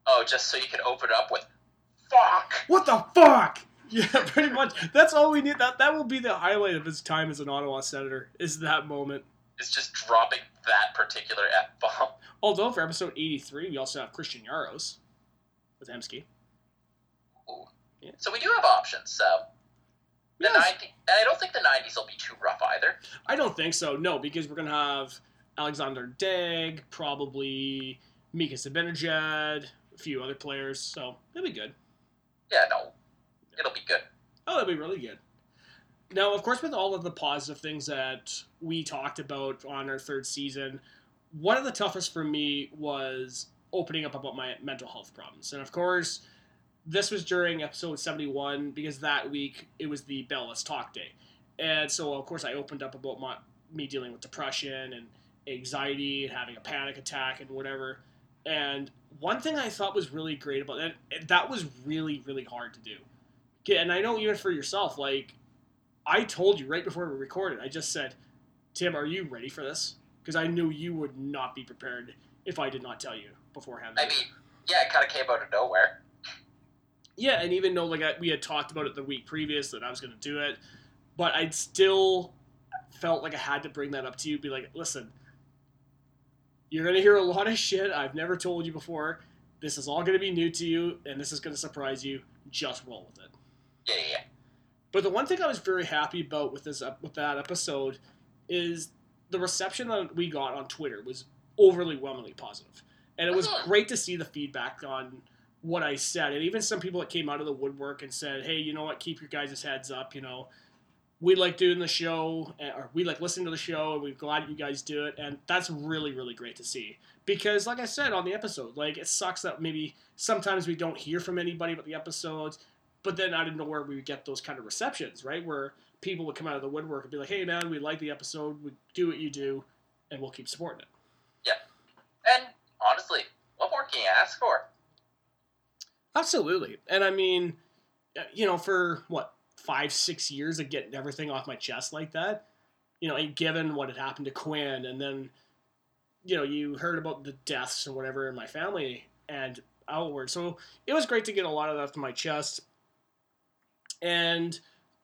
Oh, just so you can open it up with fuck. What the fuck? [LAUGHS] Yeah, pretty much. That's all we need. That that will be the highlight of his time as an Ottawa Senator. Is that moment. It's just dropping that particular f bomb. Although for episode 83, we also have Christian Jaros with Hemsky. So we do have options. So the Yes. 90, and I don't think the nineties will be too rough either. I don't think so. No, because we're gonna have Alexandre Daigle, probably Mika Zibanejad, a few other players. So it'll be good. Yeah, no, it'll be good. Oh, that'll be really good. now, of course, with all of the positive things that we talked about on our third season, one of the toughest for me was opening up about my mental health problems. And of course, this was during episode 71 because that week it was the Bell Let's Talk Day. And so, of course, I opened up about my, me dealing with depression and anxiety and having a panic attack and whatever. And one thing I thought was really great about that, that was really, really hard to do. And I know even for yourself, like, I told you right before we recorded, I just said, Tim, are you ready for this? Because I knew you would not be prepared if I did not tell you beforehand. I mean, yeah, it kind of came out of nowhere. Yeah, and even though like I, we had talked about it the week previous that I was going to do it, but I still felt like I had to bring that up to you. Be like, listen, you're going to hear a lot of shit I've never told you before. This is all going to be new to you, and this is going to surprise you. Just roll with it. Yeah, yeah. But the one thing I was very happy about with this with that episode is the reception that we got on Twitter was overwhelmingly positive, and it was Mhm. great to see the feedback on what I said, and even some people that came out of the woodwork and said, "Hey, you know what? Keep your guys' heads up. You know, we like doing the show, eh, or we like listening to the show, and we're glad you guys do it." And that's really, really great to see because, like I said on the episode, like it sucks that maybe sometimes we don't hear from anybody about the episodes but then out of nowhere we would get those kind of receptions, right? Where people would come out of the woodwork and be like, "Hey, man, we like the episode. We do what you do, and we'll keep supporting it." Yeah. And honestly, what more can you ask for? Absolutely. And I mean, uh, you know, for what five, six years of getting everything off my chest like that, you know, and given what had happened to Quinn, and then, you know, you heard about the deaths and whatever in my family and outward. So it was great to get a lot of that off my chest. And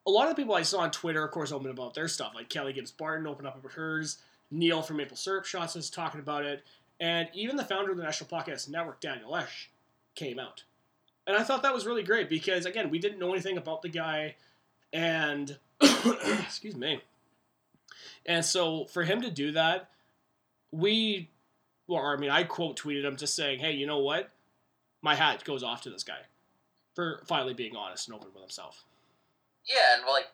a lot of the people I saw on Twitter, of course, opened about their stuff. Like Kelly Gibbs Barton opened up about hers. Neil from Maple Syrup Shots was talking about it. And even the founder of the National Podcast Network, Daniel Esch, came out. And I thought that was really great because, again, we didn't know anything about the guy. And, [COUGHS] excuse me. And so for him to do that, we, well, I mean, I quote tweeted him just saying, hey, you know what? My hat goes off to this guy for finally being honest and open with himself. Yeah, and like,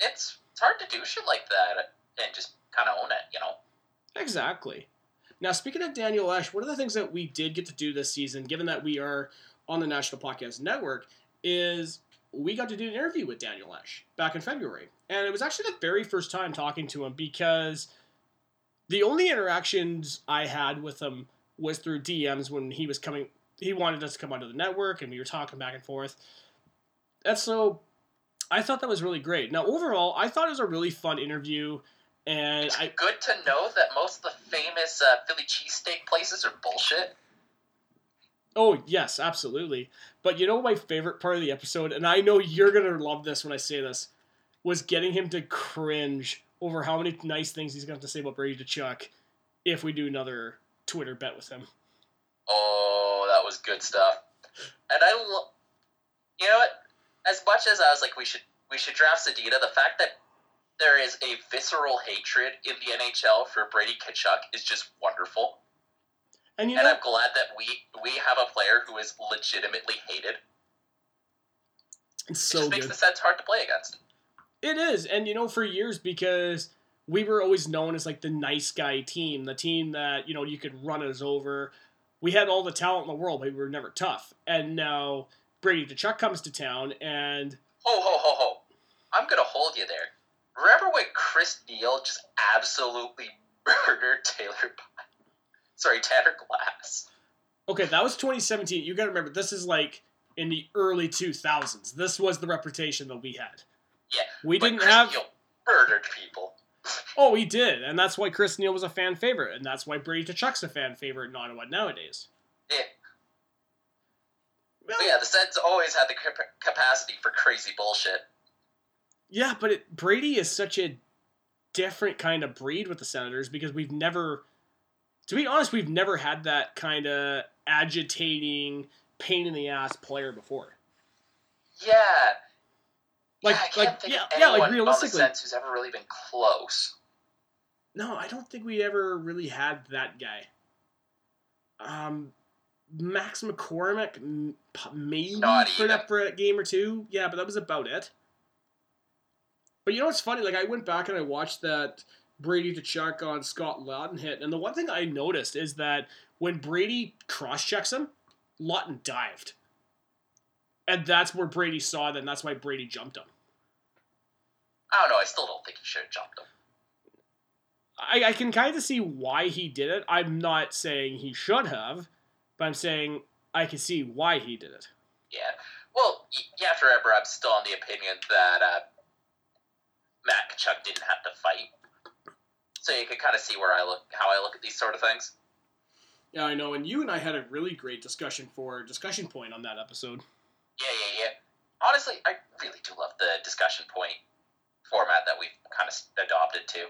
it's it's hard to do shit like that and just kind of own it, you know. Exactly. Now, speaking of Daniel Esch, one of the things that we did get to do this season, given that we are on the National Podcast Network, is we got to do an interview with Daniel Esch back in February. And it was actually the very first time talking to him because the only interactions I had with him was through DMs when he was coming. He wanted us to come onto the network, and we were talking back and forth. And so I thought that was really great. Now, overall, I thought it was a really fun interview. And It's I, good to know that most of the famous uh, Philly cheesesteak places are bullshit. Oh, yes, absolutely. But you know my favorite part of the episode, and I know you're going to love this when I say this, was getting him to cringe over how many nice things he's going to have to say about Brady Tkachuk if we do another Twitter bet with him. Oh, that was good stuff. And I, lo- you know what? As much as I was like, we should we should draft Sedita, the fact that there is a visceral hatred in the NHL for Brady Tkachuk is just wonderful. And you know, and I'm glad that we we have a player who is legitimately hated. it's It so just makes the Sens hard to play against. It is, and you know, for years because we were always known as like the nice guy team, the team that you know you could run us over. We had all the talent in the world, but we were never tough. And now Brady Tkachuk comes to town, and Ho ho ho ho! I'm gonna hold you there. Remember when Chris Neil just absolutely [LAUGHS] murdered Taylor? Sorry, Tanner Glass. okay, that was 2017. You got to remember, this is like in the early 2000s. This was the reputation that we had. Yeah, we didn't Chris have. Neil murdered people. [LAUGHS] Oh, he did, and that's why Chris Neil was a fan favorite, and that's why Brady Tkachuk's a fan favorite in Ottawa nowadays. Yeah. Well, yeah, the Sens always had the capacity for crazy bullshit. Yeah, but it, Brady is such a different kind of breed with the Senators because we've never, to be honest, we've never had that kind of agitating, pain in the ass player before. Yeah. Like- yeah, I can't like- think yeah, of yeah, like, realistically- who's ever really been close. No, I don't think we ever really had that guy. Um, Max McCormick, maybe for that for a game or two. Yeah, but that was about it. But you know what's funny? Like I went back and I watched that Brady Tkachuk on Scott Lawton hit, and the one thing I noticed is that when Brady cross checks him, Lawton dived, and that's where Brady saw that, that's why Brady jumped him. I don't know. I still don't think he should have jumped him. I, I can kind of see why he did it. I'm not saying he should have, but I'm saying I can see why he did it. Yeah. Well, yeah. Forever, I'm still on the opinion that uh, Matt Tkachuk didn't have to fight. So you can kind of see where I look, how I look at these sort of things. Yeah, I know. And you and I had a really great discussion for discussion point on that episode. Yeah, yeah, yeah. Honestly, I really do love the discussion point format that we've kind of adopted too.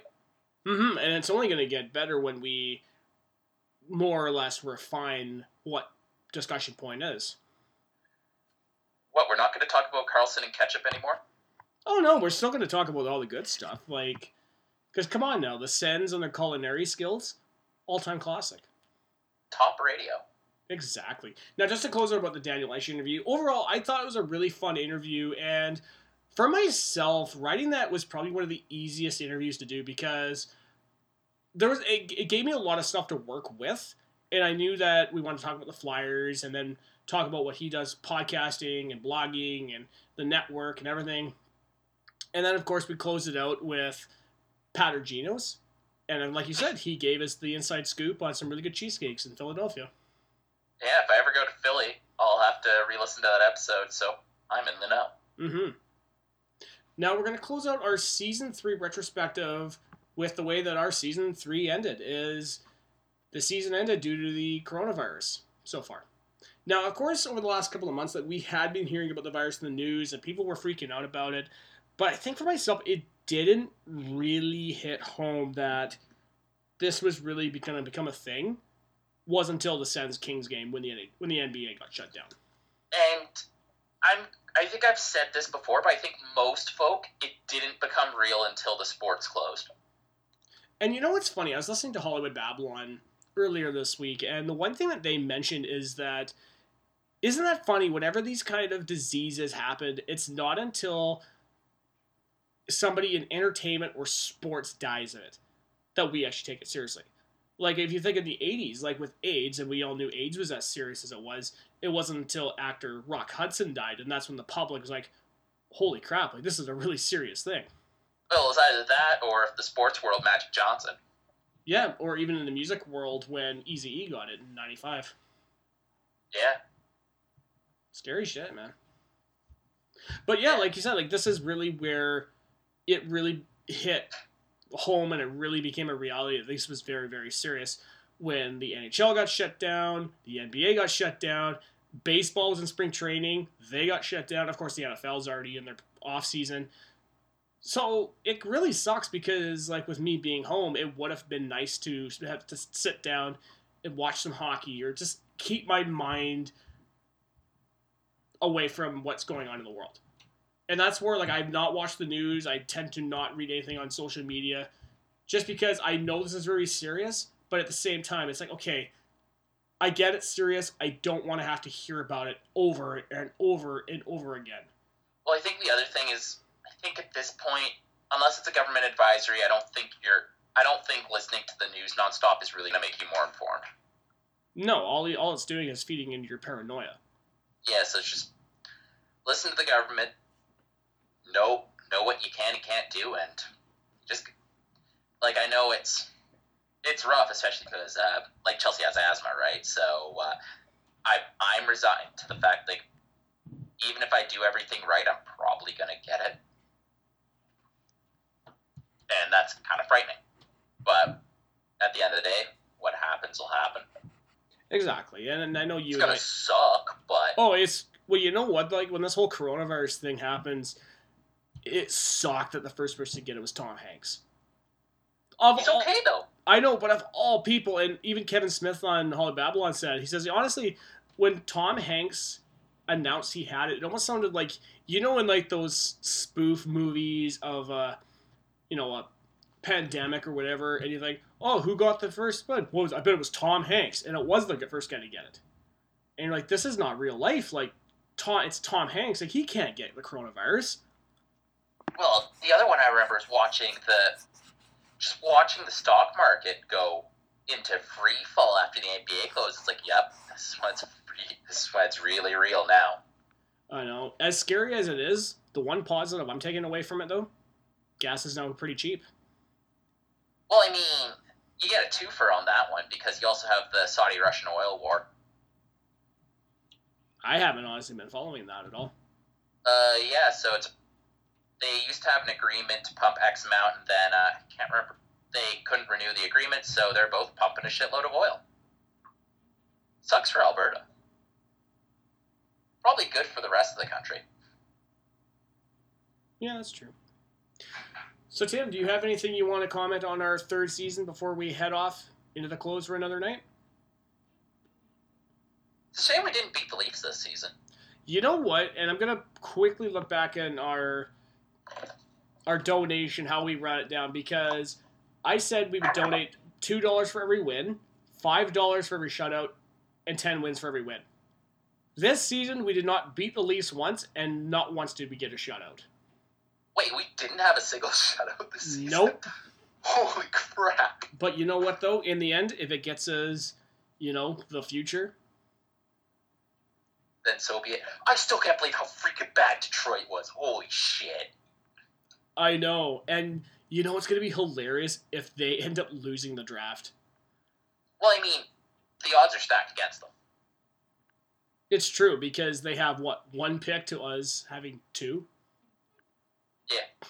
Mm-hmm. And it's only going to get better when we more or less refine what discussion point is. What, we're not going to talk about Karlsson and ketchup anymore? Oh no, we're still going to talk about all the good stuff, like because come on now, the Sens and their culinary skills, all time classic. Top radio. Exactly. Now, just to close out about the Daniel Esch interview, overall, I thought it was a really fun interview, and for myself, writing that was probably one of the easiest interviews to do because there was it, it gave me a lot of stuff to work with, and I knew that we wanted to talk about the Flyers and then talk about what he does podcasting and blogging and the network and everything. And then, of course, we closed it out with Pat's or Geno's. And like you said, he gave us the inside scoop on some really good cheesecakes in Philadelphia. Yeah, if I ever go to Philly, I'll have to re-listen to that episode, so I'm in the know. Mm-hmm. Now we're gonna close out our season three retrospective with the way that our season three ended. Is the season ended due to the coronavirus so far? Now, of course, over the last couple of months, that we had been hearing about the virus in the news and people were freaking out about it, but I think for myself, it didn't really hit home that this was really going to become a thing. Was until the Sens Kings game when the when the NBA got shut down. And I'm I think I've said this before, but I think most folk it didn't become real until the sports closed. And you know what's funny? I was listening to Hollywood Babylon earlier this week, and the one thing that they mentioned is that isn't that funny? Whenever these kind of diseases happen, it's not until somebody in entertainment or sports dies of it that we actually take it seriously. Like if you think of the '80s, like with AIDS, and we all knew AIDS was as serious as it was. It wasn't until actor Rock Hudson died, and that's when the public was like, "Holy crap! Like this is a really serious thing." Well, it's either that or if the sports world, Magic Johnson. Yeah, or even in the music world when Easy E got it in '95. Yeah. Scary shit, man. But yeah, like you said, like this is really where it really hit home and it really became a reality. At least was very, very serious when the NHL got shut down, the NBA got shut down, baseball was in spring training, they got shut down. Of course, the NFL's already in their off season. So it really sucks because, like with me being home, it would have been nice to have to sit down and watch some hockey or just keep my mind away from what's going on in the world. And that's where like I've not watched the news. I tend to not read anything on social media just because I know this is very serious, but at the same time it's like okay, I get it's serious. I don't want to have to hear about it over and over and over again. Well, I think the other thing is think at this point, unless it's a government advisory, I don't think you're I don't think listening to the news nonstop is really going to make you more informed. No, all all it's doing is feeding into your paranoia. Yeah, so it's just listen to the government, know know what you can and can't do, and just like I know it's it's rough, especially because uh, like Chelsea has asthma, right? So uh, I I'm resigned to the fact that even if I do everything right, I'm probably gonna get it, and that's kind of frightening. But at the end of the day, what happens will happen. Exactly, and, and I know you. It's gonna I- suck, but Oh, it's well, you know what? Like when this whole coronavirus thing happens, it sucked that the first person to get it was Tom Hanks. Of all- okay though. I know, but of all people, and even Kevin Smith on Holly Babylon said, he says honestly, when Tom Hanks announced he had it, it almost sounded like you know in like those spoof movies of uh, you know, a pandemic or whatever, and you think, oh, who got the first bud? What was I bet it was Tom Hanks, and it was the first guy to get it. And you're like, this is not real life. Like, Tom, it's Tom Hanks. Like he can't get the coronavirus. Well, the other one I remember is watching the just watching the stock market go into free fall after the NBA closed. It's like, yep, this one's free. This it's really real now. I know. As scary as it is, the one positive I'm taking away from it though, gas is now pretty cheap. Well, I mean, you get a twofer on that one because you also have the Saudi Russian oil war. I haven't honestly been following that at all. Uh, yeah, so it's they used to have an agreement to pump X amount, and then uh, I can't remember. They couldn't renew the agreement, so they're both pumping a shitload of oil. Sucks for Alberta. Probably good for the rest of the country. Yeah, that's true. So Tim, do you have anything you want to comment on our third season before we head off into the close for another night? It's a shame we didn't beat the Leafs this season. You know what? And I'm gonna quickly look back in our our donation, how we run it down, because I said we would donate two dollars for every win, five dollars for every shutout, and ten wins for every win. This season, we did not beat the Leafs once, and not once did we get a shutout. Wait, we didn't have a single [LAUGHS] shutout this season. Nope. Holy crap! But you know what, though? In the end, if it gets us, you know, the future, Then so be it. I still can't believe how freaking bad Detroit was. Holy shit! I know. And you know what's going to be hilarious if they [LAUGHS] end up losing the draft? Well, I mean, the odds are stacked against them. It's true because they have what one pick to us having two. Yeah.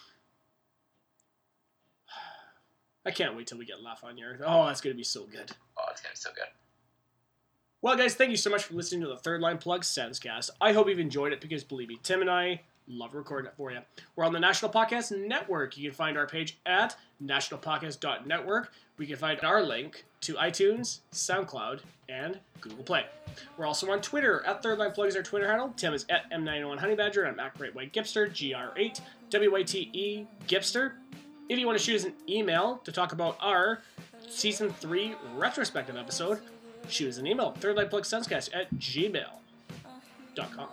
I can't wait till we get Lafreniere. Oh, that's gonna be so good. Oh, it's gonna be so good. Well, guys, thank you so much for listening to the Third Line Plug Senscast. I hope you've enjoyed it because believe me, Tim and I love recording it for you. We're on the National Podcast Network. You can find our page at nationalpodcast.network. We can find our link to iTunes, SoundCloud, and Google Play. We're also on Twitter at Third Line Plug is our Twitter handle. Tim is at M901 Honey Badger, and I'm at Great White Gipster, GR8 WYTE Gipster. If you want to shoot us an email to talk about our season three retrospective episode, shoot us an email, thirdlineplugsenscast at gmail.com.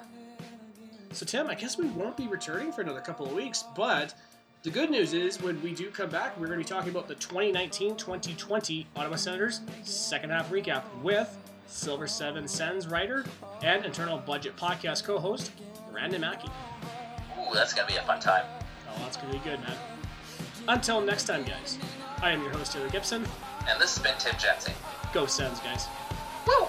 So, Tim, I guess we won't be returning for another couple of weeks, but the good news is when we do come back, we're going to be talking about the 2019 2020 Ottawa Senators second half recap with Silver Seven Sens writer and Internal Budget podcast co host, Brandon Mackey. Ooh, that's gonna be a fun time. Oh, that's going to be good, man. Until next time, guys, I am your host, Taylor Gibson. And this has been Tim Jensen. Go Sens, guys. Woo!